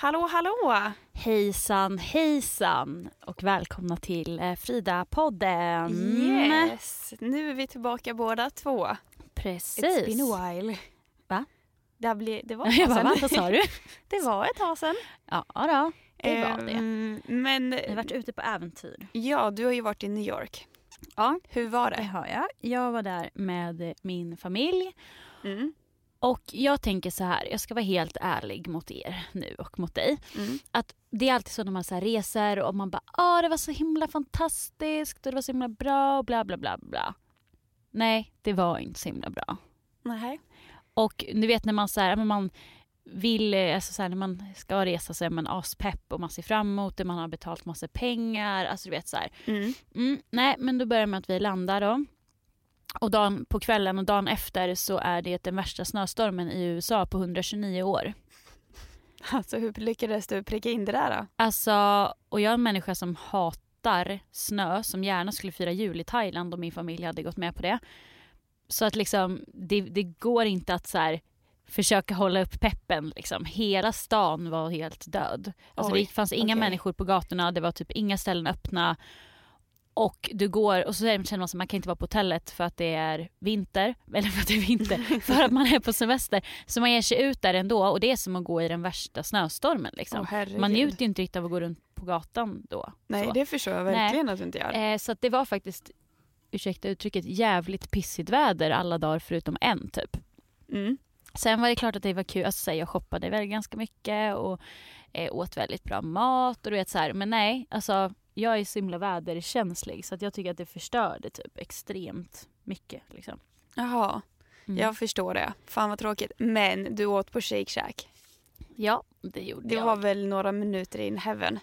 Hallå, hallå! Hejsan hejsan och välkomna till eh, Frida-podden. Yes! Nu är vi tillbaka båda två. Precis. It's been a while. Va? Det, blir, det var ett tag sedan. va, vad sa du? det var ett tag sedan. Ja då, det var det. Ehm, Men Jag har varit ute på äventyr. ja, du har ju varit i New York. Ja, Hur var det det? har jag. Jag var där med min familj. Mm. Och jag tänker så här, jag ska vara helt ärlig mot er nu och mot dig. Mm. Att det är alltid så när man så här reser och man bara ah det var så himla fantastiskt och det var så himla bra och bla bla bla bla. Nej, det var inte så himla bra. Nej. Och du vet när man så här, man vill, alltså så här, när man ska resa så är man aspepp och man ser fram emot det, man har betalt massa pengar, alltså du vet så. Mm. Mm, nej, men då börjar med att vi landar då. Och dagen, på kvällen och dagen efter så är det den värsta snöstormen i USA på 129 år. Alltså hur lyckades du pricka in det där då? Alltså, och jag är en människa som hatar snö, som gärna skulle fira jul i Thailand om min familj hade gått med på det. Så att liksom, det, det går inte att så här, försöka hålla upp peppen. Liksom. Hela stan var helt död. Alltså, Oj, det fanns inga okej. människor på gatorna, det var typ inga ställen öppna. Och du går och så känner man att man kan inte vara på hotellet för att det är vinter. Eller för att det är vinter, för att man är på semester. Så man ger sig ut där ändå och det är som att gå i den värsta snöstormen. Liksom. Herregud. Man njuter ju inte riktigt av att gå runt på gatan då. Nej, så. det förstår jag verkligen att du inte gör. Eh, så det var faktiskt, ursäkta uttrycket, jävligt pissigt väder alla dagar förutom en typ. Mm. Sen var det klart att det var kul, alltså, jag shoppade väl ganska mycket och eh, åt väldigt bra mat och du vet så här. Men nej, alltså jag är så himla väderkänslig så att jag tycker att det förstörde typ extremt mycket. Liksom. Jaha, Mm. jag förstår det. Fan vad tråkigt. Men du åt på Shake Shack. Ja, det gjorde Det jag. var väl några minuter in heaven?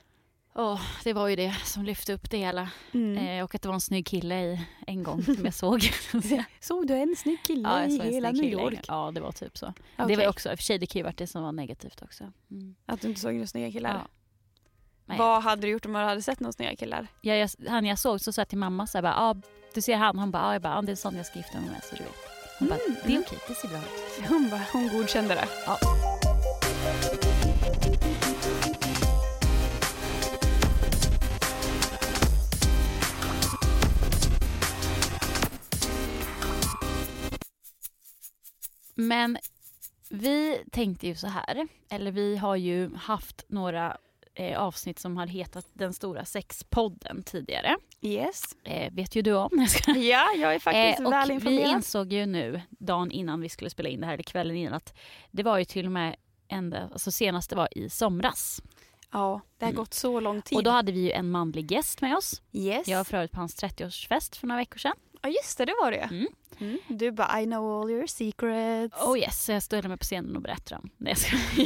Åh, det var ju det som lyfte upp det hela. Mm. Eh, och att det var en snygg kille i en gång som jag såg. Såg du en snygg kille Ja, i hela New kille. York? Ja, det var typ så. Det Okej. var också, i och för sig det kan ju varit det som var negativt också. Mm. Att du inte såg några snygga killar? Ja. Nej, Vad hade du gjort om du hade sett några snygga killar? jag, jag, han jag såg så sa jag till mamma så här, bara, ah, du ser han, han bara, ah, jag bara, ah, det är sån jag ska gifta mig med. Så du vet. Hon bara, Mm, det är okej, det ser bra ut. Hon, bara, hon godkände det. Ja. Men vi tänkte ju så här, eller vi har ju haft några eh, avsnitt som har hetat Den stora sexpodden tidigare. Yes. Eh, vet ju du om. Ja, jag är faktiskt Eh, väl och vi informerad. insåg ju nu, dagen innan vi skulle spela in det här, eller kvällen innan, att det var ju till och med ända, alltså senast det var i somras. Ja, det har Mm. gått så lång tid. Och då hade vi ju en manlig gäst med oss. yes. Jag var för övrigt på hans 30-årsfest för några veckor sedan. Ja, just det, det var det. Mm. Mm. Du bara, I know all your secrets. Oh yes, jag ställde mig på scenen och berättade dem. Nej,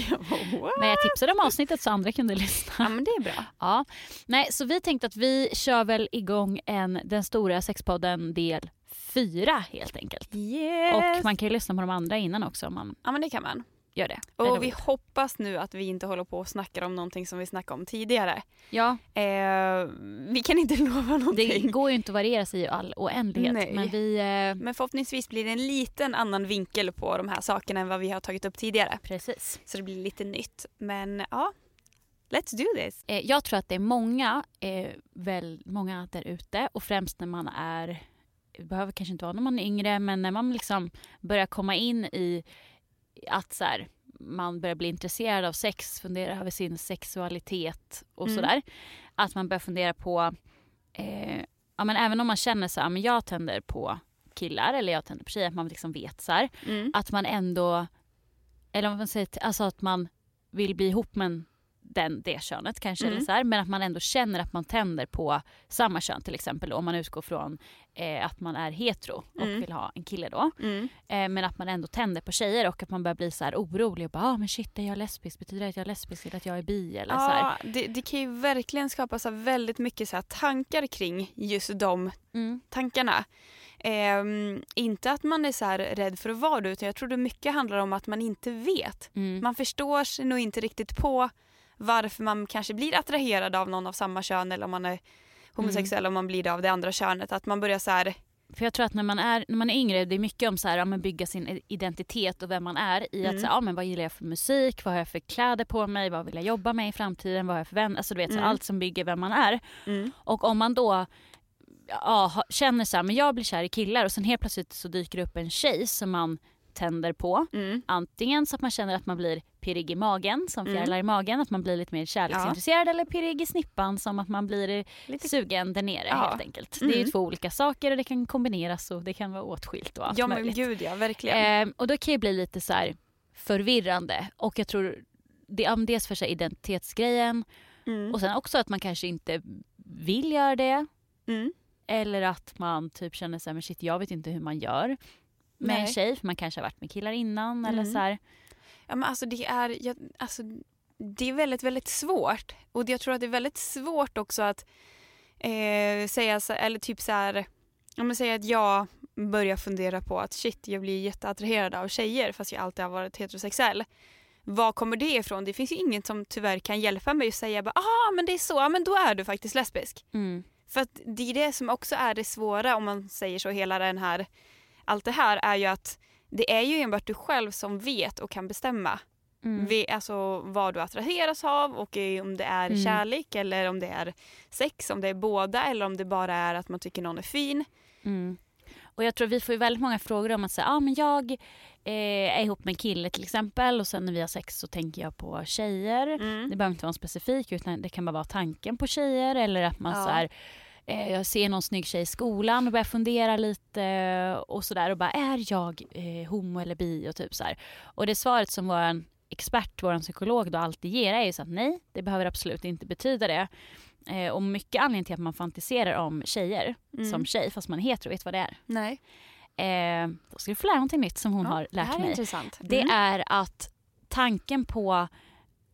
jag? Men jag tipsade om avsnittet så andra kunde lyssna. Ja, men det är bra. Ja. Nej, så vi tänkte att vi kör väl igång en Den stora sexpodden del 4 helt enkelt. Yes. Och man kan ju lyssna på de andra innan också om man Ja, men det kan man. Gör det. Det Och vi hoppas nu att vi inte håller på och snackar om någonting som vi snackade om tidigare. Ja, Eh, vi kan inte lova Det någonting. går ju inte att variera sig i all oändlighet. Nej. Men vi... Eh, Men förhoppningsvis blir det en liten annan vinkel på de här sakerna än vad vi har tagit upp tidigare. precis. Så det blir lite nytt. Men ja, let's do this. Eh, jag tror att det är många, eh, väl, många där ute och främst när man är, det behöver kanske inte vara när man är yngre, men när man liksom börjar komma in i att så här, man börjar bli intresserad av sex, fundera över sin sexualitet och Mm. sådär. Att man börjar fundera på, eh, ja, men även om man känner så här, men jag tänder på killar eller jag tänder på tjejer, att man liksom vet så här, Mm. att man ändå, eller om man säger, alltså att man vill bli ihop med en den, det könet kanske. Mm. Eller så här, men att man ändå känner att man tänder på samma kön till exempel. Om man utgår från eh, att man är hetero och Mm. vill ha en kille då. Mm. Eh, men att man ändå tänder på tjejer och att man börjar bli så här orolig och bara ah, men shit är jag lesbisk? Betyder det att jag är lesbisk eller att jag är bi? Eller så här. Ja, det, det kan ju verkligen skapa så väldigt mycket så här tankar kring just de Mm. tankarna. Ehm, inte att man är så här rädd för att vara det utan jag tror det mycket handlar om att man inte vet. Mm. Man förstår sig nog inte riktigt på varför man kanske blir attraherad av någon av samma kön eller om man är homosexuell Mm. och man blir det av det andra könet. Att man börjar så här, För jag tror att när man är, när man är yngre, det är mycket om så här, ja, men bygga sin identitet och vem man är i att Mm. säga, ja, men vad gillar jag för musik, vad har jag för kläder på mig, vad vill jag jobba med i framtiden, vad har jag för vänner, alltså du vet så här, Mm. allt som bygger vem man är. mm, Och om man då ja, känner så här, men jag blir kär i killar och sen helt plötsligt så dyker det upp en tjej som man tänder på. mm, Antingen så att man känner att man blir pirrig i magen, som Mm. fjärilar i magen, att man blir lite mer kärleksintresserad eller pirrig i snippan som att man blir lite, sugen där nere Ja. helt enkelt. Det är ju Mm. två olika saker och det kan kombineras och det kan vara åtskilt och allt ja men möjligt. gud ja, verkligen. Ehm, och då kan det bli lite så förvirrande och jag tror det, ja, men dels för här identitetsgrejen Mm, och sen också att man kanske inte vill göra det mm, eller att man typ känner så här, men shit jag vet inte hur man gör med en Nej. tjej för man kanske har varit med killar innan eller Mm. så här. Ja, men alltså det är, jag, alltså, det är väldigt, väldigt svårt. Och jag tror att det är väldigt svårt också att eh, säga, så, eller typ så här, om man säger att jag börjar fundera på att shit, jag blir jätteattraherad av tjejer fast jag alltid har varit heterosexuell. Var kommer det ifrån? Det finns ju ingen som tyvärr kan hjälpa mig och säga bara, ah men det är så, men då är du faktiskt lesbisk. Mm. För att det är det som också är det svåra om man säger så, hela den här, allt det här är ju att det är ju enbart du själv som vet och kan bestämma Mm. vi, alltså, vad du attraheras av och om det är Mm. kärlek eller om det är sex, om det är båda eller om det bara är att man tycker någon är fin. Mm. Och jag tror vi får ju väldigt många frågor om att säga, ah, men jag eh, är ihop med en kille till exempel och sen när vi har sex så tänker jag på tjejer. Mm. Det behöver inte vara en specifik utan det kan bara vara tanken på tjejer eller att man Ja. så här, eh, jag ser någon snygg tjej i skolan och börjar fundera lite och sådär och bara är jag eh, homo eller bi och typ så här. Och det svaret som vår expert, vår psykolog då alltid ger är ju så att nej, det behöver absolut inte betyda det. Eh, och mycket anledning till att man fantiserar om tjejer Mm. som tjej fast man är hetero, vet vad det är? Nej. Eh, då ska du få lära någonting nytt som hon Ja, har det lärt är mig. intressant. Det Mm. är att tanken på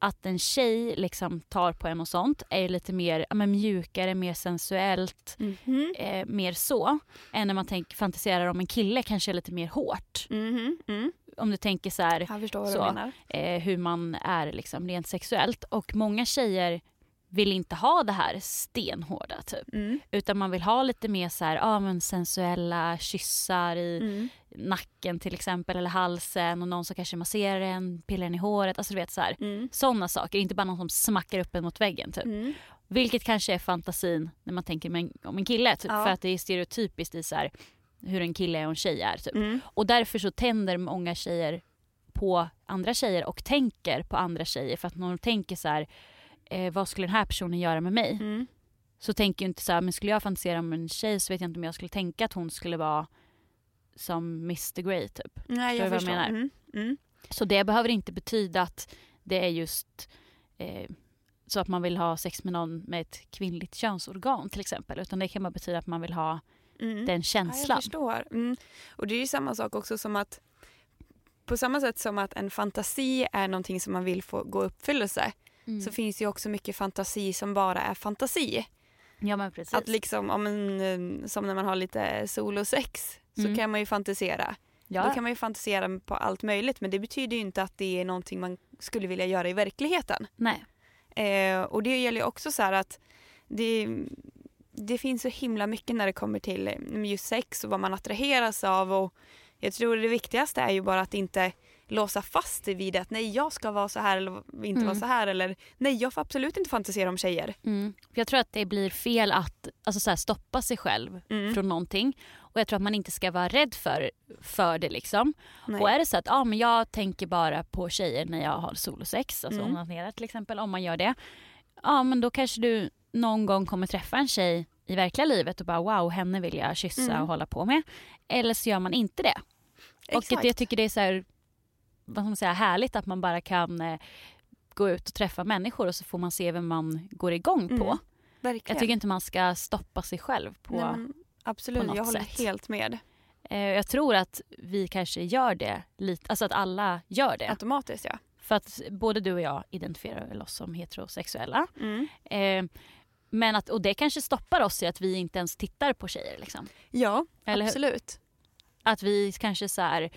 att en tjej liksom tar på en och sånt är ju lite mer men mjukare, mer sensuellt, Mhm. eh, mer så. Än när man tänk, fantiserar om en kille kanske är lite mer hårt. Mhm. Mm. Om du tänker så här, Så. eh, hur man är liksom rent sexuellt. Och många tjejer vill inte ha det här stenhårda typ. Mm. Utan man vill ha lite mer så här, ja, men sensuella kyssar i Mm. nacken till exempel eller halsen och någon som kanske masserar en, pillar en i håret. Alltså du vet så här. Mm. Sådana saker, inte bara någon som smackar upp en mot väggen typ. Mm. Vilket kanske är fantasin när man tänker en, om en kille. Typ, Ja. För att det är stereotypiskt i så här, hur en kille och en tjej är. Typ. Mm. Och därför så tänder många tjejer på andra tjejer och tänker på andra tjejer. För att när de tänker så här, eh, vad skulle den här personen göra med mig? Mm. Så tänker jag inte så här, men skulle jag fantisera om en tjej så vet jag inte om jag skulle tänka att hon skulle vara som Mr Grey typ. Nej, jag jag förstår. menar? Mm. Mm. Så det behöver inte betyda att det är just eh, så att man vill ha sex med någon med ett kvinnligt könsorgan till exempel. Utan det kan bara betyda att man vill ha Mm. den Ja, känslan. jag förstår. Mm. Och det är ju samma sak också som att på samma sätt som att en fantasi är någonting som man vill få gå uppfyllelse Mm. så finns ju också mycket fantasi som bara är fantasi. ja men precis. Att liksom, om en, eh, som när man har lite solosex så Mm. kan man ju fantisera. ja. Då kan man ju fantisera på allt möjligt men det betyder ju inte att det är någonting man skulle vilja göra i verkligheten. Nej. Eh, och det gäller ju också så här att det, det finns så himla mycket när det kommer till eh, just sex och vad man attraheras av och jag tror det viktigaste är ju bara att inte låsa fast sig vid att nej jag ska vara så här eller inte Mm. vara så här eller nej jag får absolut inte fantisera om tjejer. Mm. Jag tror att det blir fel att alltså så här, stoppa sig själv Mm. från någonting. Och jag tror att man inte ska vara rädd för, för det liksom. Nej. Och är det så att ah, men jag tänker bara på tjejer när jag har solosex, alltså Mm. onanera till exempel, om man gör det. Ja men då kanske du någon gång kommer träffa en tjej i verkliga livet och bara wow, henne vill jag kyssa Mm. och hålla på med. Eller så gör man inte det. Och Exakt. att jag tycker det är så här, vad ska man säga, härligt att man bara kan eh, gå ut och träffa människor och så får man se vem man går igång på. Mm, Verkligen. Jag tycker inte man ska stoppa sig själv på... Nej, men absolut, på något jag håller sätt. helt med. Eh, jag tror att vi kanske gör det lite, alltså att alla gör det. Automatiskt ja. För att både du och jag identifierar väl oss som heterosexuella. Mm. Eh, men att, och det kanske stoppar oss i att vi inte ens tittar på tjejer. Liksom. Ja, Eller hur? absolut. Att vi kanske så här,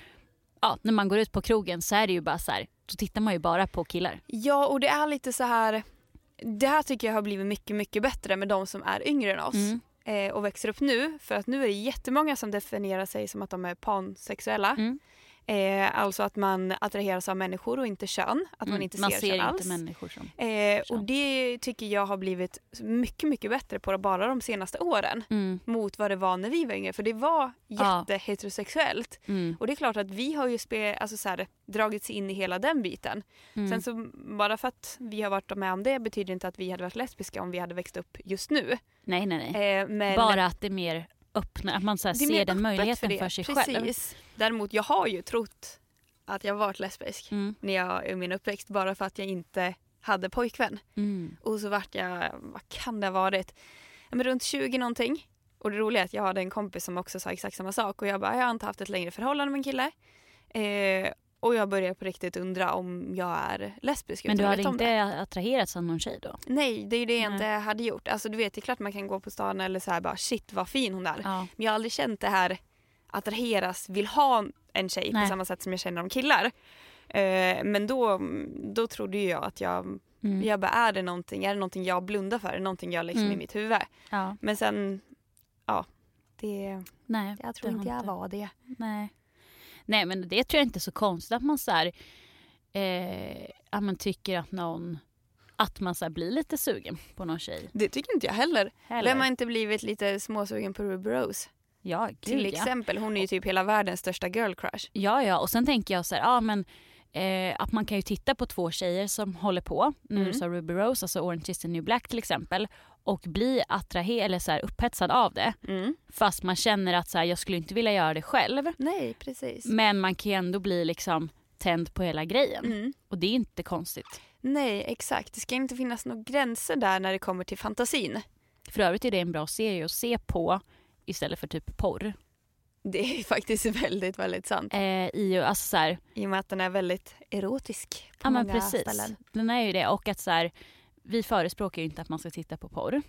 ja, när man går ut på krogen så är det ju bara så här, då tittar man ju bara på killar. Ja, och det är lite så här... Det här tycker jag har blivit mycket, mycket bättre med de som är yngre än oss Mm. eh, och växer upp nu. För att nu är det jättemånga som definierar sig som att de är pansexuella. Mm. Eh, alltså att man attraheras av människor och inte kön. Att man Mm. inte man ser, ser kön inte alls. människor som... Eh, kön. och det tycker jag har blivit mycket, mycket bättre på bara de senaste åren. Mm. Mot vad det var när vi var yngre. För det var Ja. jätteheterosexuellt. Mm. Och det är klart att vi har ju spe, alltså så här, dragits in i hela den biten. Mm. Sen så bara för att vi har varit med om det betyder inte att vi hade varit lesbiska om vi hade växt upp just nu. nej, nej, nej. Eh, men Bara att det är mer öppna, att man så ser den möjligheten det. för, sig Precis. själv. Däremot jag har ju trott att jag varit lesbisk Mm. när jag i min uppväxt bara för att jag inte hade pojkvän. Mm. Och så vart jag, vad kan det ha varit? Men runt 20 någonting. Och det roliga är att jag hade en kompis som också sa exakt samma sak och jag bara, jag har inte haft ett längre förhållande med en kille. Eh, och jag började på riktigt undra om jag är lesbisk Men du hade inte det. attraherats av någon tjej då? Nej, det är det jag Nej. inte hade gjort. Alltså du vet, det är klart man kan gå på stan eller så här bara shit vad fin hon är. Ja. Men jag har aldrig känt det här attraheras, vill ha en tjej Nej. på samma sätt som jag känner om killar. Eh, men då, då trodde jag att jag, Mm. jag bara är det någonting, är det någonting jag blundar för? Är det någonting jag liksom Mm. i mitt huvud? ja. Men sen, ja, det, Nej, jag tror inte jag var det. Nej. Nej men det tror jag inte är så konstigt att man så här, eh, att man tycker att någon att man så blir lite sugen på någon tjej. Det tycker inte jag heller. Heller. Vem har inte blivit lite småsugen på Ruby Rose? Ja, gud, Till ja. exempel, hon är ju typ hela världens största girl crush. Ja, ja, och sen tänker jag så här, ja men eh, att man kan ju titta på två tjejer som håller på, nu Mm. sa Ruby Rose, alltså Orange is the new black till exempel, och bli attraherad eller så här upphetsad av det. Mm. Fast man känner att så här, jag skulle inte vilja göra det själv. Nej, precis. Men man kan ju ändå bli liksom tänd på hela grejen. Mm. Och det är inte konstigt. Nej, exakt. Det ska inte finnas några gränser där när det kommer till fantasin. För övrigt är det en bra serie att se på istället för typ porr. Det är faktiskt väldigt, väldigt sant. Eh, i, alltså så här, I och med att den är väldigt erotisk på ja men många precis. ställen. Den är ju det och att så här, vi förespråkar ju inte att man ska titta på porr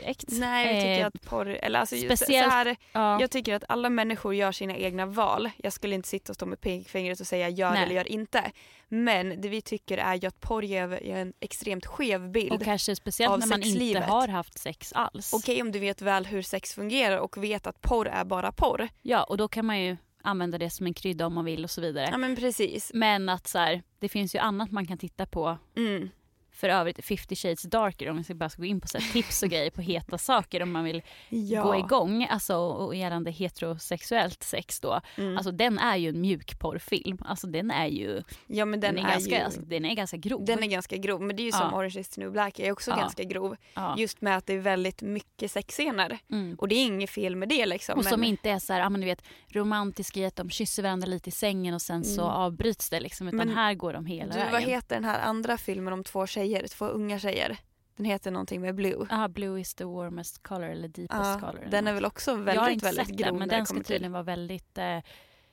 direkt. Nej, jag tycker Eh, att porr... Eller alltså, speciellt- så här, ja. Jag tycker att alla människor gör sina egna val. Jag skulle inte sitta och stå med pekfingret och säga gör Nej. eller gör inte. Men det vi tycker är ju att porr ger en extremt skev bild. och kanske speciellt av när man inte har haft sex alls. Okej om du vet väl hur sex fungerar och vet att porr är bara porr. Ja och då kan man ju använda det som en krydda om man vill och så vidare. Ja men precis. Men att så här, det finns ju annat man kan titta på Mm. För övrigt 50 shades darker om vi ska bara ska gå in på så tips och grejer på heta saker om man vill Ja. gå igång. Alltså och gällande heterosexuellt sex då. Mm. Alltså den är ju en mjukporrfilm. Alltså den är ju ja men den, den, är, är, ganska, ju... alltså, den är ganska grov. Den är ganska grov, men det är ju Ja. som Orange is the new black är också Ja. ganska grov. Just med att det är väldigt mycket sexscener. mm. Och det är inget fel med det liksom. Och som men, inte är så här, ja, men du vet, romantiska i att de kysser varandra lite i sängen och sen så Mm. avbryts det liksom. Utan Men här går de hela du, vägen. vad heter den här andra filmen om två tjejer, två unga tjejer? Den heter någonting med Blue. Ja, blue is the warmest color eller deepest Ja, color. den är något. väl också Jag har väldigt, inte väldigt sett grov den men den ska till- tydligen vara väldigt eh,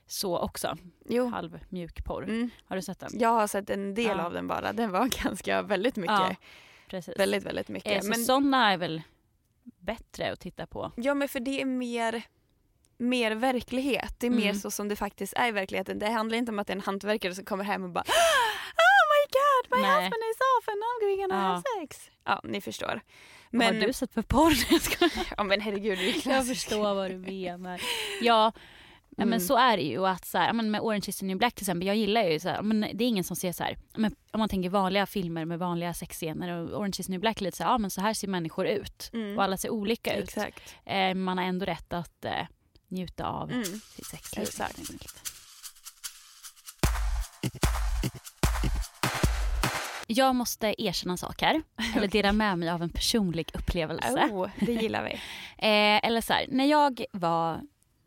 så också. Jo. Halv mjuk porr. Mm. Har du sett den? Jag har sett en del Ja. av den bara. Den var ganska, väldigt mycket. Ja, Precis. Väldigt, väldigt mycket. eh, så men, sådana är väl bättre att titta på. ja men för det är mer, mer verklighet. Det är mer Mm. så som det faktiskt är i verkligheten. Det handlar inte om att det är en hantverkare som kommer hem och bara Oh my god, my Nej. husband is and now we're gonna Ja. have sex. Ja, ni förstår. Men, har du sett för porr? Ja, men herregud, det är Jag förstår vad du menar. Ja, ja, men Mm. så är det ju. Att så här, men med Orange is the new black till exempel, jag gillar ju så här, men det är ingen som ser så här, men om man tänker vanliga filmer med vanliga sexscener och Orange is the new black är lite så här, ja men så här ser människor ut. Mm. Och alla ser olika ut. Eh, man har ändå rätt att eh, njuta av Mm. sitt sexliv. Exakt. Jag måste erkänna en sak här, eller dela med mig av en personlig upplevelse. Oh, det gillar vi. Eh, eller så här, när jag var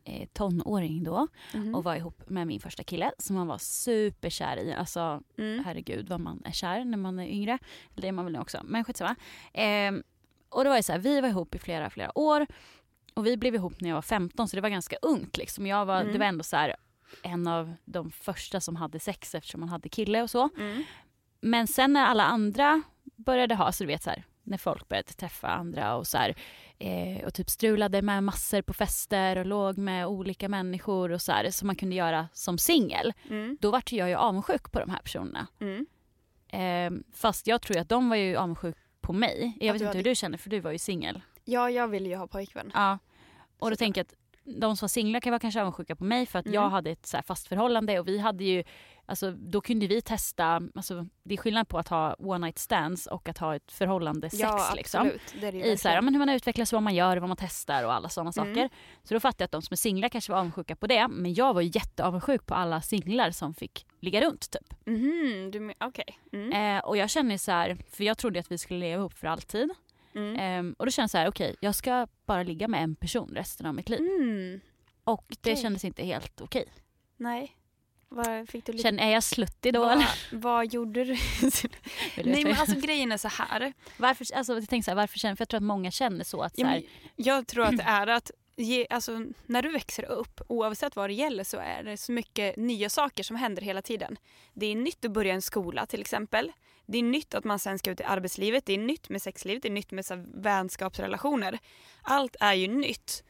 eh, tonåring då Mhm. och var ihop med min första kille som man var superkär i. Alltså Mm. herregud vad man är kär när man är yngre. Det är man väl nu också, men skitsamma. Ehm, och det var ju så här, vi var ihop i flera, flera år. Och vi blev ihop när jag var 15 så det var ganska ungt liksom. Jag var, Mm. Det var ändå så här, en av de första som hade sex eftersom man hade kille och så. Mm. Men sen när alla andra började ha, så du vet så här, när folk började träffa andra och så här, eh, och typ strulade med massor på fester och låg med olika människor och så här, som man kunde göra som singel. Mm. Då vart jag ju avundsjuk på de här personerna. Mm. Eh, fast jag tror att de var ju avundsjuk på mig. Jag Att vet inte hade- hur du känner för du var ju singel. Ja, jag vill ju ha pojkvän. Ja. Och då Såklart. tänker jag att de som var singlar kan vara kanske avundsjuka på mig för att Mm. jag hade ett så fast förhållande och vi hade ju Alltså då kunde vi testa, alltså det är skillnad på att ha one night stands och att ha ett förhållande sex ja, liksom. Det det I så här, ja, men hur man utvecklas, vad man gör, vad man testar och alla sådana Mm. saker. Så då fattade jag att de som är singlar kanske var avundsjuka på det. Men jag var ju jätteavundsjuk på alla singlar som fick ligga runt typ. Mhm, du okej. Mm. Eh, och jag känner så här, för jag trodde att vi skulle leva ihop för alltid. Mm. Eh, och då kände jag så här, okej jag ska bara ligga med en person resten av mitt liv. Mm. Och det Okej. kändes inte helt okej. Nej. Vad fick du lite... Känner, är jag sluttig då vad, eller? vad gjorde du? Nej men alltså grejen är så här. varför, alltså, jag tänkte så här, varför känner, för jag tror att många känner så att så här, jag tror att det är att ge, alltså, när du växer upp, oavsett vad det gäller, så är det så mycket nya saker som händer hela tiden. Det är nytt att börja en skola till exempel. Det är nytt att man sen ska ut i arbetslivet. Det är nytt med sexlivet. Det är nytt med så här, vänskapsrelationer. Allt är ju nytt.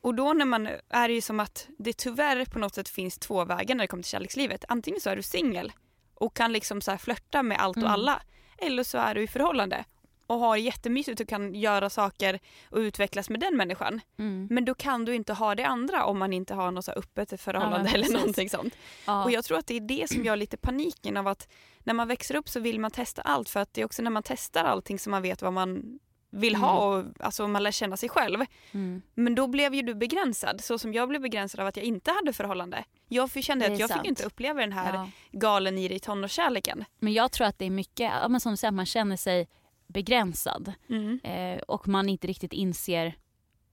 Och då när man är det ju som att det tyvärr på något sätt finns två vägar när det kommer till kärlekslivet. Antingen så är du singel och kan liksom så här flörta med allt och Mm. alla. Eller så är du i förhållande och har jättemysigt och kan göra saker och utvecklas med den människan. mm, Men då kan du inte ha det andra om man inte har något så öppet förhållande Ja, eller någonting sånt. ja, Och jag tror att det är det som gör lite paniken av att när man växer upp så vill man testa allt för att det är också när man testar allting som man vet vad man vill ha och alltså man lär känna sig själv. mm, Men då blev ju du begränsad så som jag blev begränsad av att jag inte hade förhållande. Jag kände att jag sant. fick inte uppleva den här ja. galen i dig tonårskärleken. Men jag tror att det är mycket, ja, men som du säger, att man känner sig begränsad. Mm. eh, och man inte riktigt inser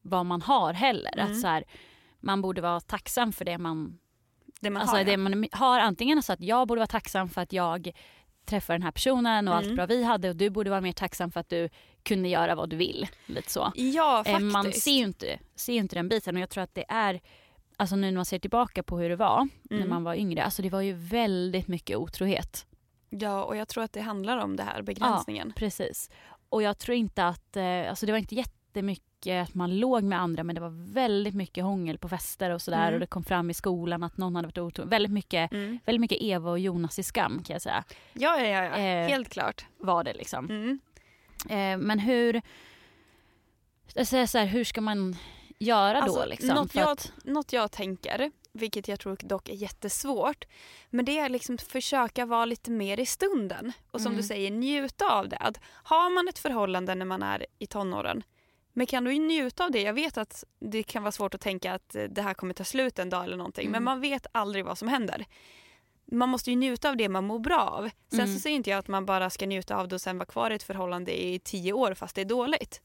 vad man har heller. Mm. Att så här, man borde vara tacksam för det man, Det man alltså har. det ja. man har. Antingen så att jag borde vara tacksam för att jag träffar den här personen och Mm. allt bra vi hade och du borde vara mer tacksam för att du kunde göra vad du vill. Lite så. Ja, Eh, faktiskt. man ser ju, inte, ser ju inte den biten och jag tror att det är Alltså nu när man ser tillbaka på hur det var när Mm. man var yngre. Alltså det var ju väldigt mycket otrohet. Ja, och jag tror att det handlar om det här begränsningen. Precis. Och jag tror inte att, eh, alltså det var inte jättemycket att man låg med andra men det var väldigt mycket hångel på fester och sådär Mm. och det kom fram i skolan att någon hade varit otrogen. Väldigt mycket, Mm. väldigt mycket Eva och Jonas i Skam kan jag säga. Ja, ja, ja. Eh, helt klart. Var det liksom. Mm. Eh, men hur, jag säger så här, hur ska man göra då Alltså, liksom? något, jag, att, något jag tänker, vilket jag tror dock är jättesvårt, men det är liksom försöka vara lite mer i stunden. Och som Mm. du säger, njuta av det. Att har man ett förhållande när man är i tonåren, men kan du ju njuta av det? Jag vet att det kan vara svårt att tänka att eh, det här kommer ta slut en dag eller någonting, men Mm. man vet aldrig vad som händer. Man måste ju njuta av det man mår bra av. Sen Mm. så säger inte jag att man bara ska njuta av det och sen vara kvar i ett förhållande i tio år fast det är dåligt.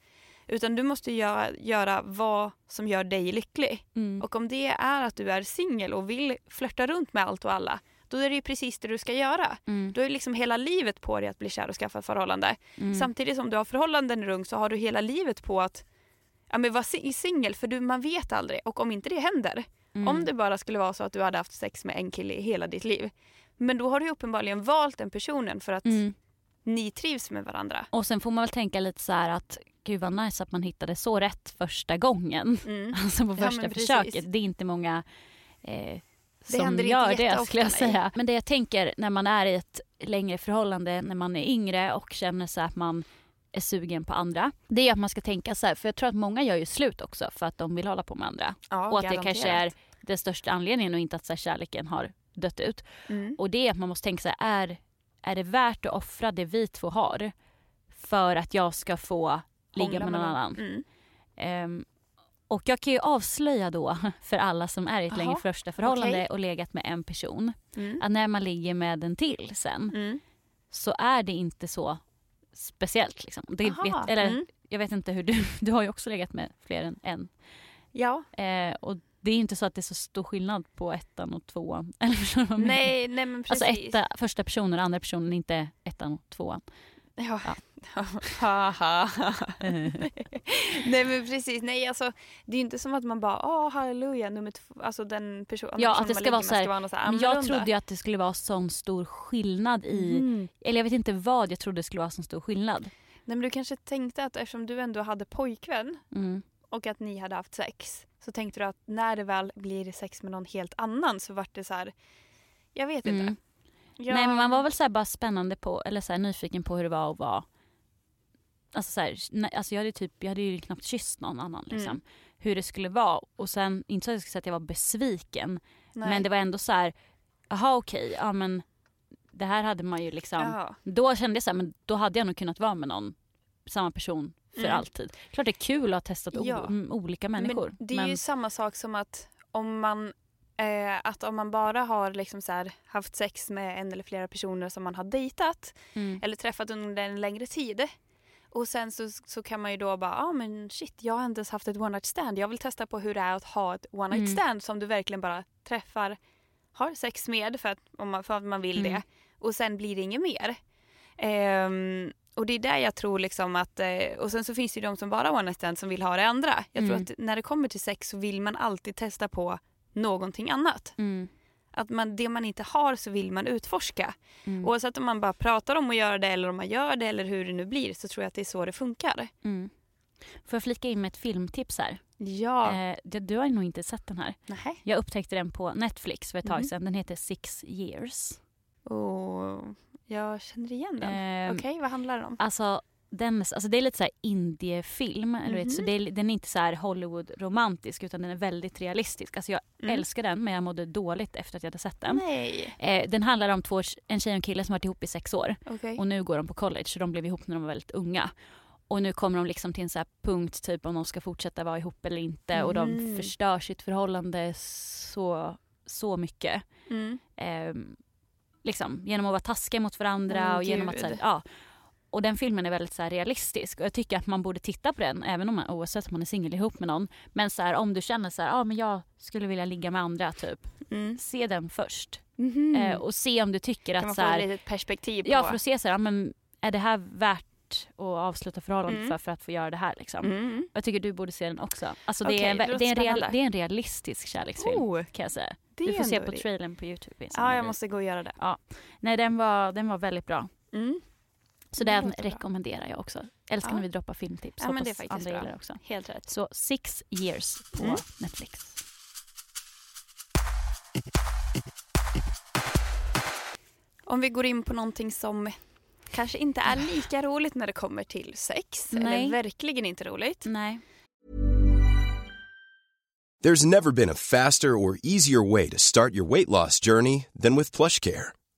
Utan du måste göra, göra vad som gör dig lycklig. mm, Och om det är att du är singel och vill flörta runt med allt och alla, då är det ju precis det du ska göra. mm, Du har ju liksom hela livet på dig att bli kär och skaffa ett förhållande. mm, Samtidigt som du har förhållanden runt så har du hela livet på att ja, men vara si- singel för du, man vet aldrig. Och om inte det händer, mm. om det bara skulle vara så att du hade haft sex med en kille i hela ditt liv, men då har du uppenbarligen valt den personen för att Mm. ni trivs med varandra. Och sen får man väl tänka lite så här att gud vad nice att man hittade så rätt första gången. Mm. Alltså på Ja, första precis. försöket. Det är inte många eh, som gör det skulle jag säga. Men det jag tänker när man är i ett längre förhållande när man är yngre och känner så att man är sugen på andra. Det är att man ska tänka så här, för jag tror att många gör ju slut också för att de vill hålla på med andra. Ja, och att det kanske är garanterat. den största anledningen och inte att så här, kärleken har dött ut. Mm. Och det är att man måste tänka så här, är, är det värt att offra det vi två har för att jag ska få ligga Hångla med någon annan? Mm. Ehm, och jag kan ju avslöja då för alla som är i ett längre första förhållande okej. och legat med en person Mm. att när man ligger med en till sen Mm. så är det inte så speciellt. Liksom. Vet, eller, mm. Jag vet inte hur du, du har ju också legat med fler än en. Ja. Eh, och det är inte så att det är så stor skillnad på ettan och tvåan. Eller förstår du? Nej, nej men precis. Alltså etta, första personen och andra personen, inte ettan och tvåan. Ja. Ja. Haha. nej men precis, nej alltså det är ju inte som att man bara åh halleluja nummer två, alltså den person, andra Ja, personen att det ska vara så här- ska vara något så här Men jag trodde ju att det skulle vara sån stor skillnad i, Mm. eller jag vet inte vad jag trodde det skulle vara sån stor skillnad. Nej men du kanske tänkte att eftersom du ändå hade pojkvän Mm. och att ni hade haft sex så tänkte du att när det väl blir sex med någon helt annan så vart det så här. Jag vet inte. Mm. Jag- Nej men man var väl så bara spännande på, eller så nyfiken på hur det var att vara Alltså, så här, nej, alltså jag hade typ, jag hade ju knappt kysst någon annan liksom. Mm. Hur det skulle vara och sen, inte så att jag skulle säga att jag var besviken. Nej. Men det var ändå så här, jaha okej, ja men det här hade man ju liksom. Jaha. Då kände jag så här, men då hade jag nog kunnat vara med någon, samma person för Mm. alltid. Klart det är kul att ha testat Ja. mm, olika människor. Men det är ju samma sak som att om man eh, att om man bara har liksom så här, haft sex med en eller flera personer som man har dejtat mm. eller träffat under en längre tid och sen så, så kan man ju då bara, ja ah, men shit jag har inte ens haft ett one night stand. Jag vill testa på hur det är att ha ett one night Mm. stand som du verkligen bara träffar, har sex med för att, om man, för att man vill Mm. det och sen blir det inget mer. Ehm, och det är där jag tror liksom att, eh, och sen så finns det ju de som bara har one night stand som vill ha det andra. Jag tror Mm. att när det kommer till sex så vill man alltid testa på någonting annat. Mm. Att man, det man inte har så vill man utforska. Mm. Oavsett om man bara pratar om att göra det eller om man gör det eller hur det nu blir så tror jag att det är så det funkar. Mm. Får jag flika in med ett filmtips här? Ja. Eh, du, du har nog inte sett den här. Nähä. Jag upptäckte den på Netflix för ett tag Mhm. sedan. Den heter Six years. Och jag känner igen den. Ehm, Okej, vad handlar det om? Alltså, den, alltså det är lite så här indiefilm. Eller vet, så Mhm. det är, den är inte så här Hollywood-romantisk utan den är väldigt realistisk. Alltså jag Mm. älskar den men jag mådde dåligt efter att jag hade sett den. Eh, den handlar om två, en tjej och en kille som varit ihop i sex år. Okej. Och nu går de på college så de blev ihop när de var väldigt unga. Och nu kommer de liksom till en så punkt typ om de ska fortsätta vara ihop eller inte. Och de Mhm. förstör sitt förhållande så, så mycket. Mm. Ehm, liksom, genom att vara taskiga mot varandra Åh, och genom att så här, ja. Och den filmen är väldigt så realistisk och jag tycker att man borde titta på den även om man, oavsett om man är singel ihop med någon. Men så här, om du känner så här, ja men jag skulle vilja ligga med andra typ. Mm. Se den först. Mhm. Eh, och se om du tycker kan att så här, ett litet perspektiv på? Ja för att se så här, ja, men är det här värt att avsluta förhållandet Mm. för, för att få göra det här liksom. Mm. Jag tycker du borde se den också. Alltså det, Okej, är, en, det är en real, det är en realistisk kärleksfilm Oh, kan jag säga. Du får se på trailern på Youtube. Ja, jag måste gå och göra det. Nej den var, den var väldigt bra. Så Det den låter bra. rekommenderar jag också. Älskar Ja. när vi droppar filmtips. Ja, men det är faktiskt andra bra. också. Helt rätt. Så Six years på Mm. Netflix. Om vi går in på någonting som kanske inte är lika roligt när det kommer till sex. Nej. Eller verkligen inte roligt. Nej. There's never been a faster or easier way to start your weight loss journey than with PlushCare.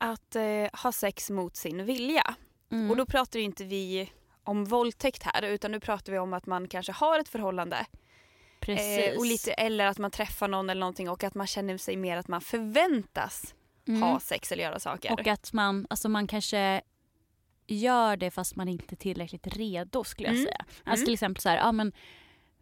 Att eh, ha sex mot sin vilja. Mm. Och då pratar inte vi om våldtäkt här utan nu pratar vi om att man kanske har ett förhållande. Eh, och lite, eller att man träffar någon eller någonting och att man känner sig mer att man förväntas Mm. ha sex eller göra saker. Och att man, alltså man kanske gör det fast man inte är tillräckligt redo skulle jag Mm. säga. Alltså Mm. till exempel så här, ja men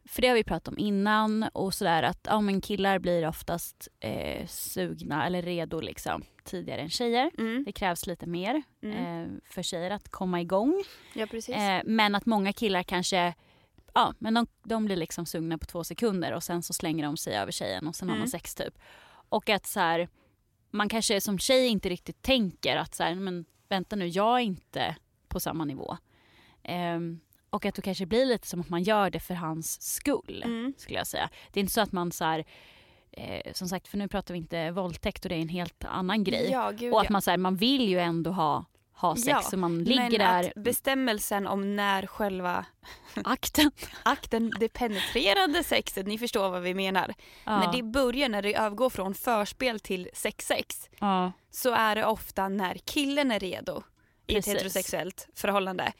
för det har vi pratat om innan och sådär att ja, men killar blir oftast eh, sugna eller redo liksom tidigare än tjejer. Mm. Det krävs lite mer Mm. eh, för tjejer att komma igång. Ja precis. Eh, men att många killar kanske Ja, men de, de blir liksom sugna på två sekunder och sen så slänger de sig över tjejen och sen har Mm. man sex typ. Och att så här, man kanske som tjej inte riktigt tänker att så här, men vänta nu, jag är inte på samma nivå. Ehm, och att det kanske blir lite som att man gör det för hans skull. Mm. skulle jag säga. Det är inte så att man så här, eh, som sagt för nu pratar vi inte våldtäkt och det är en helt annan grej. Ja, gud, och att man, så här, man vill ju ändå ha, ha sex Ja, så man ligger Men där, att bestämmelsen om när själva akten. akten, det penetrerande sexet, ni förstår vad vi menar. Ja. När det börjar, när det övergår från förspel till sexsex ja. så är det ofta när killen är redo i ett Precis. heterosexuellt förhållande.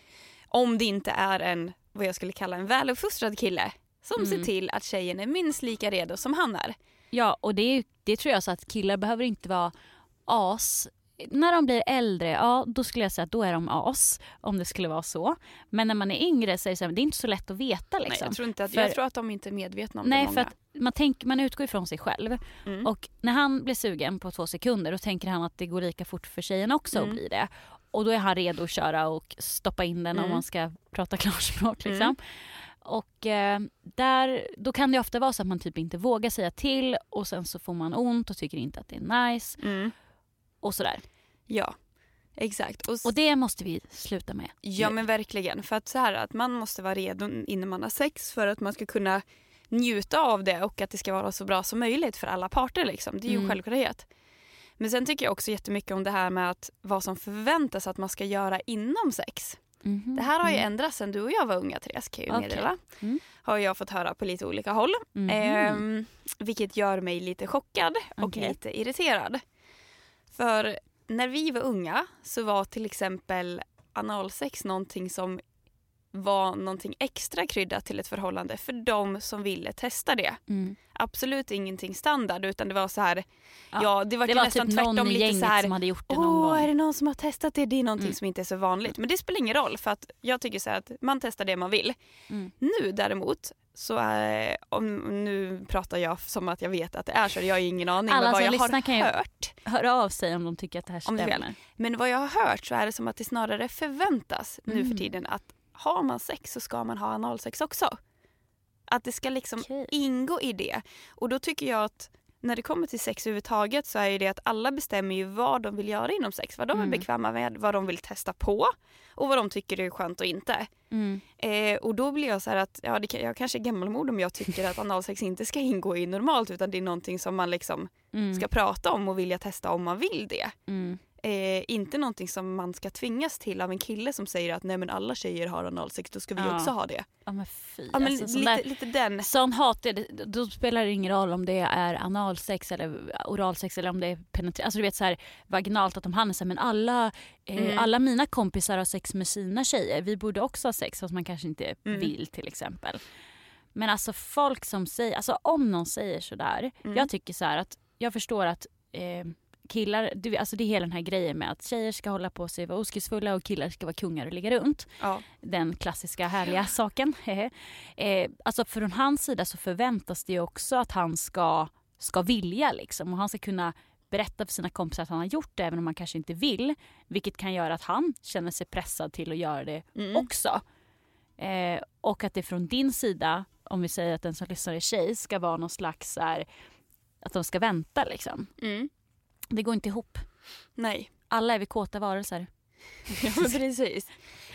Om det inte är en, vad jag skulle kalla en väluppfostrad kille som Mm. ser till att tjejen är minst lika redo som han är. Ja, och det, det tror jag så att killar behöver inte vara as. När de blir äldre, ja då skulle jag säga att då är de as. Om det skulle vara så. Men när man är yngre så är det, så här, det är inte så lätt att veta. Liksom. Nej, jag, tror inte att, För- jag tror att de inte är medvetna om Nej, det för många. att man, tänk, man utgår ifrån sig själv. Mm. Och när han blir sugen på två sekunder då tänker han att det går lika fort för tjejen också Mm. att bli det. Och då är han redo att köra och stoppa in den om Mm. man ska prata klarspråk. Liksom. Mm. Och eh, där, då kan det ofta vara så att man typ inte vågar säga till och sen så får man ont och tycker inte att det är nice Mm. och sådär. Ja, exakt. Och, Och det måste vi sluta med. Ja nu. men verkligen. För att så här att man måste vara redo innan man har sex för att man ska kunna njuta av det och att det ska vara så bra som möjligt för alla parter. Liksom. Det är ju en Mm. självklarhet. Men sen tycker jag också jättemycket om det här med att vad som förväntas att man ska göra inom sex. Mhm. Det här har ju Mm. ändrats sen du och jag var unga Therese kan jag Okej. meddela. Mm. Har jag fått höra på lite olika håll. Mhm. Ehm, vilket gör mig lite chockad och Okej. lite irriterad. För när vi var unga så var till exempel analsex någonting som var någonting extra kryddat till ett förhållande för de som ville testa det. Mm. Absolut ingenting standard utan det var så här, ja, Ja, det var, Det var nästan typ tvärtom lite så här, som hade gjort det någon Åh, är gång. det någon som har testat det? Det är någonting Mm. som inte är så vanligt. Men det spelar ingen roll för att jag tycker så här att man testar det man vill. Mm. Nu däremot så är, om, nu pratar jag som att jag vet att det är så, jag har ingen aning Alla men vad jag har kan hört. Hör av sig om de tycker att det här Om det är stämmer. Men vad jag har hört så är det som att det snarare förväntas nu Mm. för tiden att har man sex så ska man ha analsex också. Att det ska liksom Okej. ingå i det. Och då tycker jag att när det kommer till sex överhuvudtaget så är det att alla bestämmer ju vad de vill göra inom sex. Vad de Mm. är bekväma med, vad de vill testa på och vad de tycker är skönt och inte. Mm. Eh, och då blir jag så här att, ja det, jag kanske är gammalmod om jag tycker att analsex inte ska ingå i normalt utan det är någonting som man liksom Mm. ska prata om och vilja testa om man vill det. Eh, inte någonting som man ska tvingas till av en kille som säger att nej men alla tjejer har analsex, då ska vi Ja. också ha det. Ja men fy. Ja, men alltså, lite, där, lite den. sån hat, då spelar det ingen roll om det är analsex eller oralsex eller om det är penetrering. Alltså du vet så här vaginalt att de handlar så här, men alla, eh, Mm. alla mina kompisar har sex med sina tjejer. Vi borde också ha sex fast man kanske inte Mm. vill till exempel. Men alltså folk som säger, alltså om någon säger sådär. Mm. Jag tycker så här att jag förstår att eh, killar, du, alltså det är hela den här grejen med att tjejer ska hålla på sig vara oskuldsfulla och killar ska vara kungar och ligga runt Ja. den klassiska härliga saken. eh, alltså från hans sida så förväntas det ju också att han ska, ska vilja liksom och han ska kunna berätta för sina kompisar att han har gjort det även om han kanske inte vill. Vilket kan göra att han känner sig pressad till att göra det Mm. också. Eh, och att det från din sida, om vi säger att den som lyssnar är tjej, ska vara någon slags så här, att de ska vänta liksom. Mm. Det går inte ihop. Nej. Alla är vi kåta varelser. Ja, precis.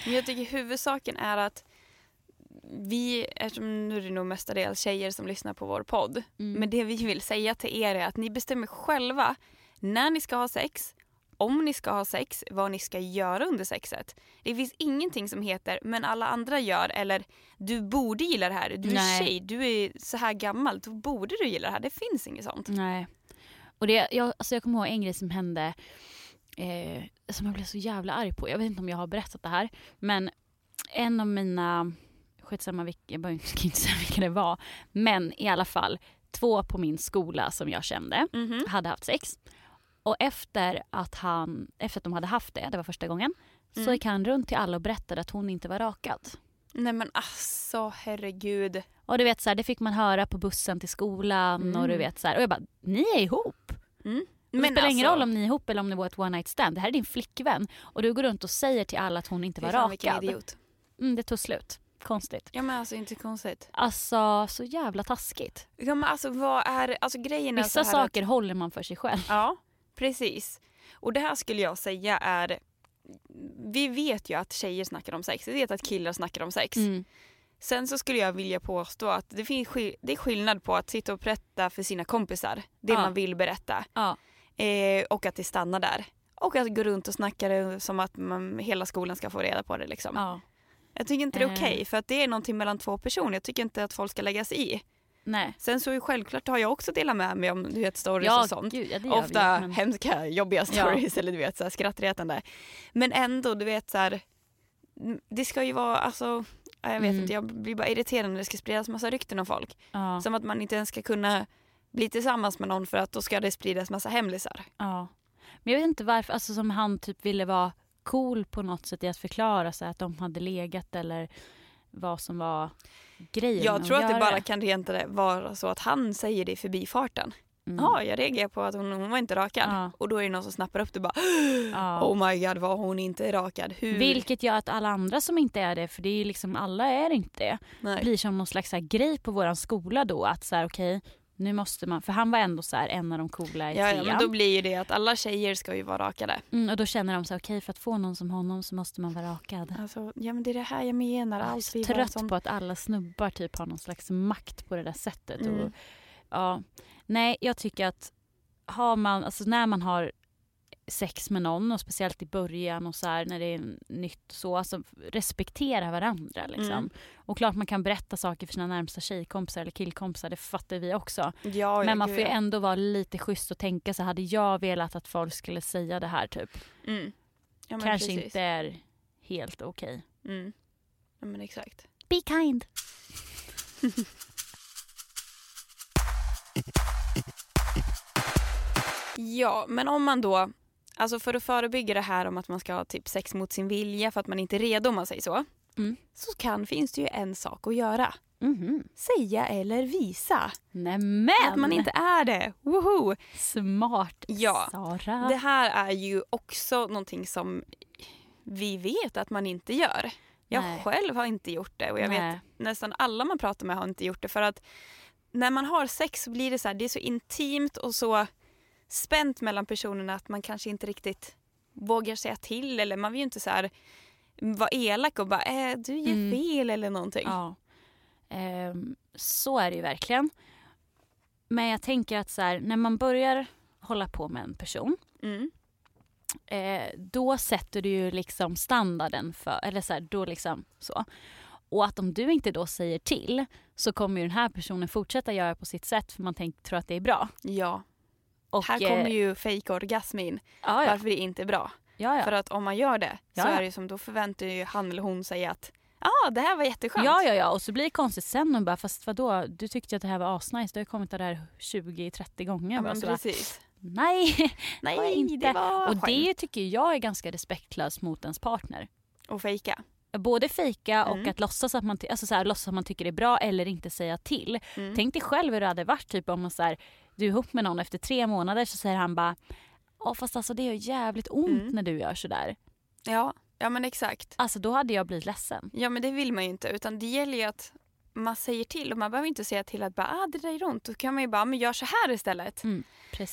Men jag tycker huvudsaken är att vi, eftersom nu är det nog mestadels tjejer som lyssnar på vår podd, Mm. men det vi vill säga till er är att ni bestämmer själva när ni ska ha sex, om ni ska ha sex, vad ni ska göra under sexet. Det finns ingenting som heter men alla andra gör eller du borde gilla det här, du är Nej. tjej, du är så här gammal, då borde du gilla det här. Det finns inget sånt. Nej. Och det, jag, alltså jag kommer ihåg en grej som hände eh, som jag blev så jävla arg på. Jag vet inte om jag har berättat det här. Men en av mina, skitsamma vilka, jag behöver inte- säga vilka det var. Men i alla fall två på min skola som jag kände Mhm. hade haft sex. Och efter att, han, efter att de hade haft det, det var första gången, så Mm. gick han runt till alla och berättade att hon inte var rakad. Nej men alltså herregud. Och du vet så här, det fick man höra på bussen till skolan och du Mm. vet så här, och jag bara, ni är ihop. Mm. Men det spelar ingen alltså, roll om ni är ihop eller om det var ett one night stand. Det här är din flickvän. Och du går runt och säger till alla att hon inte var fan, rakad. idiot. Mm, det tog slut. Konstigt. Ja men alltså inte konstigt. Alltså så jävla taskigt. Ja men alltså vad är, alltså grejen är Vissa så här saker håller man för sig själv. Att, ja. precis. Och det här skulle jag säga är vi vet ju att tjejer snackar om sex, vi vet att killar snackar om sex. Mm. Sen så skulle jag vilja påstå att det, finns det är skillnad på att sitta och berätta för sina kompisar det Ja. man vill berätta Ja. eh, och att det stannar där. Och att gå runt och snacka det som att man, hela skolan ska få reda på det. Liksom. ja. Jag tycker inte det är Eh. okej för att det är någonting mellan två personer. Jag tycker inte att folk ska lägga sig i. Nej. Sen så är självklart har jag också delat med mig om du vet, stories Ja, och sånt. gud, ja, Ofta vi, men- hemska, jobbiga Ja. stories eller du vet så här, skrattretande. Men ändå, du vet så här, mm, det ska ju vara, alltså, ja, jag vet Mm. inte, jag blir bara irriterad när det ska spridas massa rykten om folk. Ja. Som att man inte ens ska kunna bli tillsammans med någon för att då ska det spridas massa hemlisar. Ja. Men jag vet inte varför, alltså som han typ ville vara cool på något sätt i att förklara sig att de hade legat eller vad som var grejen Jag tror att det göra bara kan rent vara så att han säger det i förbifarten. Mm. Ja, jag reagerar på att hon, hon var inte rakad. Ja. Och då är det någon som snappar upp det bara Ja. Oh my god, var hon inte rakad? Hur? Vilket gör att alla andra som inte är det, för det är liksom alla är inte det, blir som någon slags grej på våran skola då att så här okej nu måste man, för han var ändå så här en av de coola i Ja, ja, trean. men då blir ju det att alla tjejer ska ju vara rakade. mm, och då känner de så här okej för att få någon som honom så måste man vara rakad. Alltså, ja men det är det här jag menar. Jag är Allt så trött som... på att alla snubbar typ har någon slags makt på det där sättet. Mm. Och, ja, nej, jag tycker att har man, alltså när man har sex med någon och speciellt i början och så här när det är nytt så, alltså respektera varandra liksom. Mm. Och klart man kan berätta saker för sina närmsta tjejkompisar eller killkompisar, det fattar vi också. Ja, Men man får ju ändå vara lite schysst och tänka så hade jag velat att folk skulle säga det här typ. Mm. Ja, Kanske precis. inte är helt okej. Mm. Ja men exakt. Be kind. Ja, men om man då, alltså för att förebygga det här om att man ska ha typ sex mot sin vilja för att man inte är redo om man säger så. Mm. Så kan, finns det ju en sak att göra. Mhm. Säga eller visa. Nämen! Att man inte är det. Woho! Smart Ja. Sara. Det här är ju också någonting som vi vet att man inte gör. Jag Nej. själv har inte gjort det och jag Nej. vet nästan alla man pratar med har inte gjort det för att när man har sex så blir det så här, det är så intimt och så spänt mellan personerna att man kanske inte riktigt vågar säga till eller man vill ju inte så här vara elak och bara äh, du gör Mm. fel eller någonting. Ja. Ehm, så är det ju verkligen. Men jag tänker att så här, när man börjar hålla på med en person Mm. eh, då sätter du ju liksom standarden för, eller så här, då liksom så. Och att om du inte då säger till så kommer ju den här personen fortsätta göra på sitt sätt för man tänk, tror att det är bra. Ja, Och, här eh, kommer ju fake orgasm in. ja, ja. Varför det inte är bra. Ja. För att om man gör det så är det ju som då förväntar ju han eller hon sig att ja ah, det här var jätteskönt. Ja, ja, ja. Och så blir det konstigt sen och bara, fast vadå, du tyckte att det här var asnice, du har kommit där 20-30 gånger. Ja, men så bara, precis. Nej, Nej, jag inte. det var och det skämt. tycker jag är ganska respektlöst mot ens partner. Och fejka. Både fejka och Mm. att låtsas att man, alltså så här, låtsas att man tycker det är bra eller inte säga till. Mm. Tänk dig själv hur det hade varit typ om man så här, du är ihop med någon efter tre månader så säger han bara Åh fast alltså det gör jävligt ont Mm. när du gör sådär. Ja, ja men exakt. Alltså då hade jag blivit ledsen. Ja men det vill man ju inte utan det gäller ju att man säger till och man behöver inte säga till att bara ah, det där är ont. Då kan man ju bara men gör så här istället. Mm.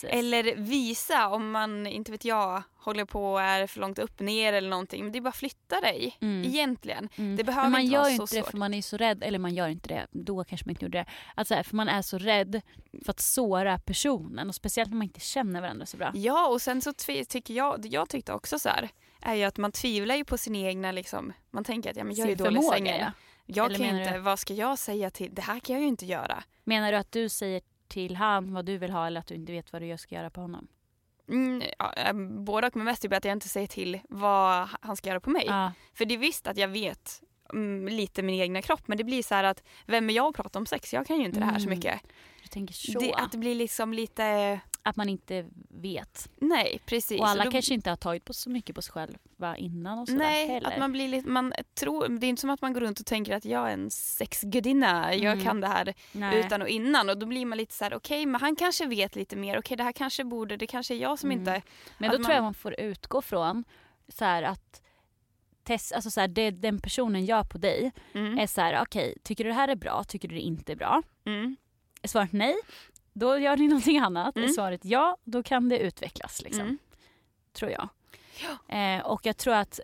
Eller visa om man, inte vet jag, håller på och är för långt upp ner eller någonting. Men det är bara att flytta dig Mm. egentligen. Mm. Det behöver Men man inte gör vara så inte det svårt. för man är så rädd, eller man gör inte det, då kanske man inte gjorde det. Att så här, för man är så rädd för att såra personen och speciellt när man inte känner varandra så bra. Ja och sen så tycker jag, jag tyckte också så här, är ju att man tvivlar ju på sin egna liksom, man tänker att ja, men jag är dålig i sängen. ja. Jag Eller kan inte, du- vad ska jag säga till, det här kan jag ju inte göra. Menar du att du säger till han vad du vill ha eller att du inte vet vad du ska göra på honom? Mm, ja, eh, båda och men mest typ att jag inte säger till vad han ska göra på mig. Ja. För det är visst att jag vet mm, lite min egna kropp men det blir så här att vem är jag att prata om sex? Jag kan ju inte det här så Mm. mycket. Du tänker så. Det, att det blir liksom lite, Att man inte vet. nej precis. Och alla då- kanske inte har tagit på så mycket på sig själva innan och sådär Nej, heller. att man blir lite, man tror, det är inte som att man går runt och tänker att jag är en sexgudinna, jag Mm. kan det här Nej. utan och innan och då blir man lite så här: okej men han kanske vet lite mer, okej det här kanske borde, det kanske är jag som Mm. inte, Men då att tror jag man- man får utgå från så att test, alltså så här, det den personen gör på dig mm, är så här, okej, tycker du det här är bra, tycker du det inte är bra? mm, svaret nej, då gör ni någonting annat. Mm. Är svaret ja, då kan det utvecklas. Liksom, Mm. Tror jag. Eh, och jag tror att,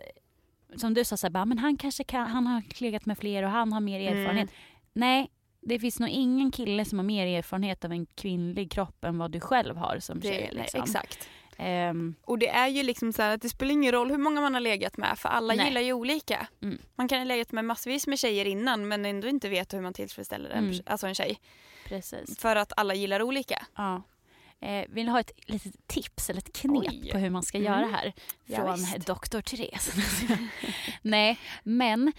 som du sa, så här, bara, men han kanske kan, han har legat med fler och han har mer Mm. erfarenhet. Nej, det finns nog ingen kille som har mer erfarenhet av en kvinnlig kropp än vad du själv har som Det, tjej. Liksom. exakt. Ehm, Och det är ju liksom så att det spelar ingen roll hur många man har legat med för alla Nej. gillar ju olika. Mm. Man kan ha legat med massvis med tjejer innan men ändå inte veta hur man tillfredsställer en, Mm. alltså en tjej. Precis. För att alla gillar olika. Ja. Eh, vill ni ha ett litet tips eller ett knep Oj. på hur man ska Mm. göra här? Ja, Från visst. doktor Therese. Nej, men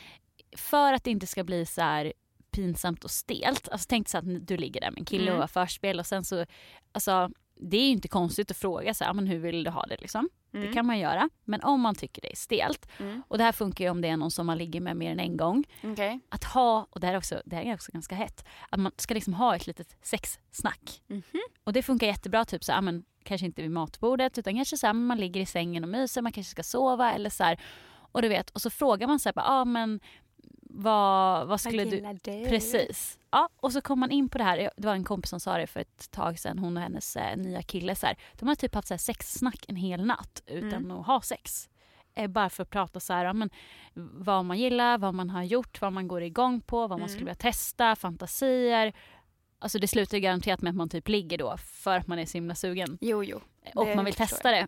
för att det inte ska bli så här pinsamt och stelt. Alltså tänk så att du ligger där med en kille Mm. och har förspel och sen så, alltså det är ju inte konstigt att fråga så här, men hur vill du ha det liksom? Mm. Det kan man göra. Men om man tycker det är stelt, Mm. och det här funkar ju om det är någon som man ligger med mer än en gång, Okej. att ha, och det här är också, det här är också ganska hett, att man ska liksom ha ett litet sexsnack. Mhm. Och det funkar jättebra, typ så men, kanske inte vid matbordet utan kanske så här, man ligger i sängen och myser, man kanske ska sova eller så här. Och du vet, och så frågar man så här, ja ah, men vad, vad skulle du... Precis. Ja, och så kom man in på det här, det var en kompis som sa det för ett tag sedan, hon och hennes eh, nya kille så här, de har typ haft så här, sexsnack en hel natt utan Mm. att ha sex. Eh, bara för att prata så här, ja, men, vad man gillar, vad man har gjort, vad man går igång på, vad man Mm. skulle vilja testa, fantasier. Alltså det slutar garanterat med att man typ ligger då för att man är så himla sugen Jo, jo. och man vill testa det.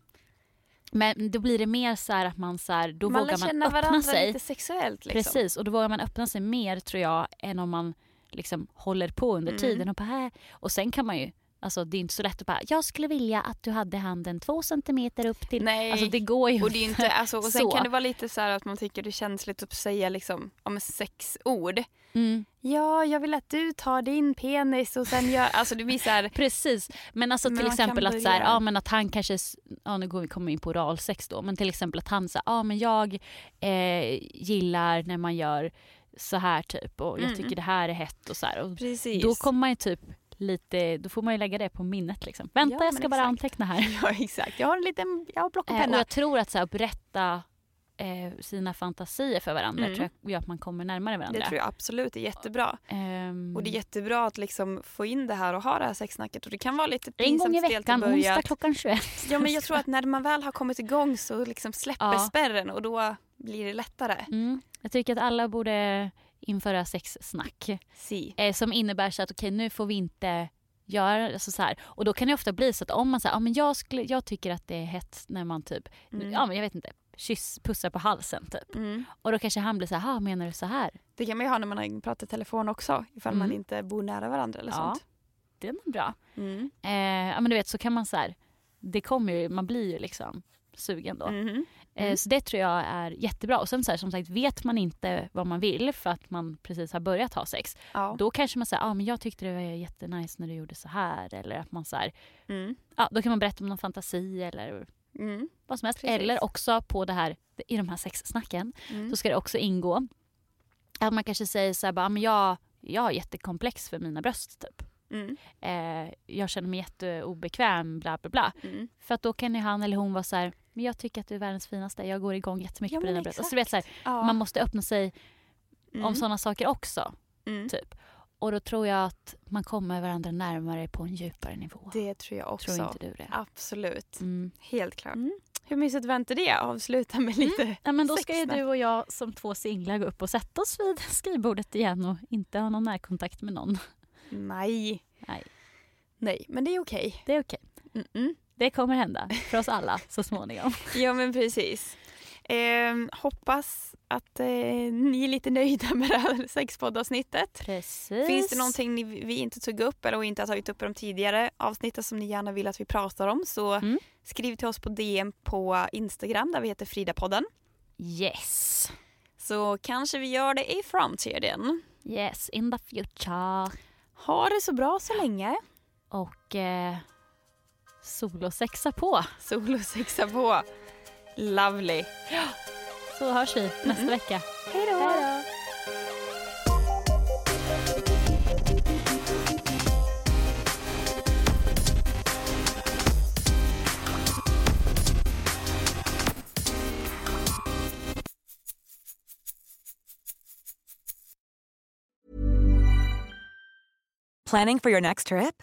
Men då blir det mer så här att man så här, då man vågar man känna öppna varandra sig. lite sexuellt. Liksom. Precis, och då vågar man öppna sig mer tror jag än om man liksom håller på under Mm. tiden. Och, bara, "Här." och sen kan man ju, alltså det är inte så lätt att bara, jag skulle vilja att du hade handen två centimeter upp till. Nej. Alltså det går ju Och, det är inte, alltså, och sen Så. kan det vara lite så här att man tycker det är känsligt att säga liksom, om sex ord. Mm. Ja, jag vill att du tar din penis och sen gör... Alltså det blir så här... Precis, men alltså Men till exempel att, så här, ja, men att han kanske, ja nu går vi kommer in på oralsex då, men till exempel att han säger, ja men jag eh, gillar när man gör så här typ och jag Mm. tycker det här är hett och så här. Och Precis. då kommer man ju typ lite, då får man ju lägga det på minnet liksom. Vänta Ja, jag ska bara exakt. anteckna här. Ja, exakt. Jag har en liten... Jag har block och Eh, och penna. jag tror att så här, berätta eh, sina fantasier för varandra Mm. tror jag gör att man kommer närmare varandra. Det tror jag absolut är jättebra. Ehm, Och det är jättebra att liksom få in det här och ha det här sexsnacket. Och det kan vara lite en gång pinsamt i veckan, onsdag klockan 21. Ja, men jag tror att när man väl har kommit igång så liksom släpper Ja. spärren och då blir det lättare. Mm. Jag tycker att alla borde införa sexsnack. Si. Eh, som innebär så att okej nu får vi inte göra alltså så här. Och då kan det ofta bli så att om man säger, ja men jag, skulle, jag tycker att det är hett när man typ, Mm. ja men jag vet inte, kyss, pussar på halsen typ. Mm. Och då kanske han blir så här, "Ha, menar du så här? Det kan man ju ha när man har pratat i telefon också. Ifall man Mm. inte bor nära varandra eller Ja. sånt. Det är bra. Mm. Eh, ja men du vet så kan man så här, det kommer ju, man blir ju liksom sugen då. Mhm. Eh, Mm. Så det tror jag är jättebra. Och sen så här, som sagt, vet man inte vad man vill för att man precis har börjat ha sex. Ja. Då kanske man säger, ah, men jag tyckte det var jättenice när du gjorde så här. Eller att man så här, Mm. ja, då kan man berätta om någon fantasi eller Mm. vad som helst. Precis. Eller också på det här, i de här sexsnacken Mm. så ska det också ingå att man kanske säger så här, bara, "Ah, men jag, jag har jättekomplex för mina bröst typ. Mm. Eh, jag känner mig jätteobekväm, bla bla bla. Mm. För att då kan ju han eller hon vara så här, men jag tycker att du är världens finaste, jag går igång jättemycket Ja, på dina bröst. Alltså, du vet, så här, Ja. Man måste öppna sig Mm. om sådana saker också. Mm. Typ. Och då tror jag att man kommer varandra närmare på en djupare nivå. Det tror jag också. tror inte du det? Absolut. Mm. Helt klart. Hur mysigt var inte det? Avsluta med lite Ja, men då ska ju du och jag som två singlar gå upp och sätta oss vid skrivbordet igen och inte ha någon närkontakt med någon. Nej. Nej. Nej, men det är okej. Det är okej. Mm-mm. Det kommer hända för oss alla så småningom. Ja, men precis. Ehm, hoppas att eh, ni är lite nöjda med det här sexpoddavsnittet. Precis. Finns det någonting ni, vi inte tog upp eller inte har tagit upp i de tidigare avsnitten som ni gärna vill att vi pratar om så Mm. skriv till oss på DM på Instagram där vi heter Fridapodden. Yes. Så kanske vi gör det i framtiden. Yes, in the future. Ha det så bra så länge. Och eh, solosexa på. Sol och sexa på. Lovely. Så hörs vi nästa vecka. Hej då! Planning for your next trip?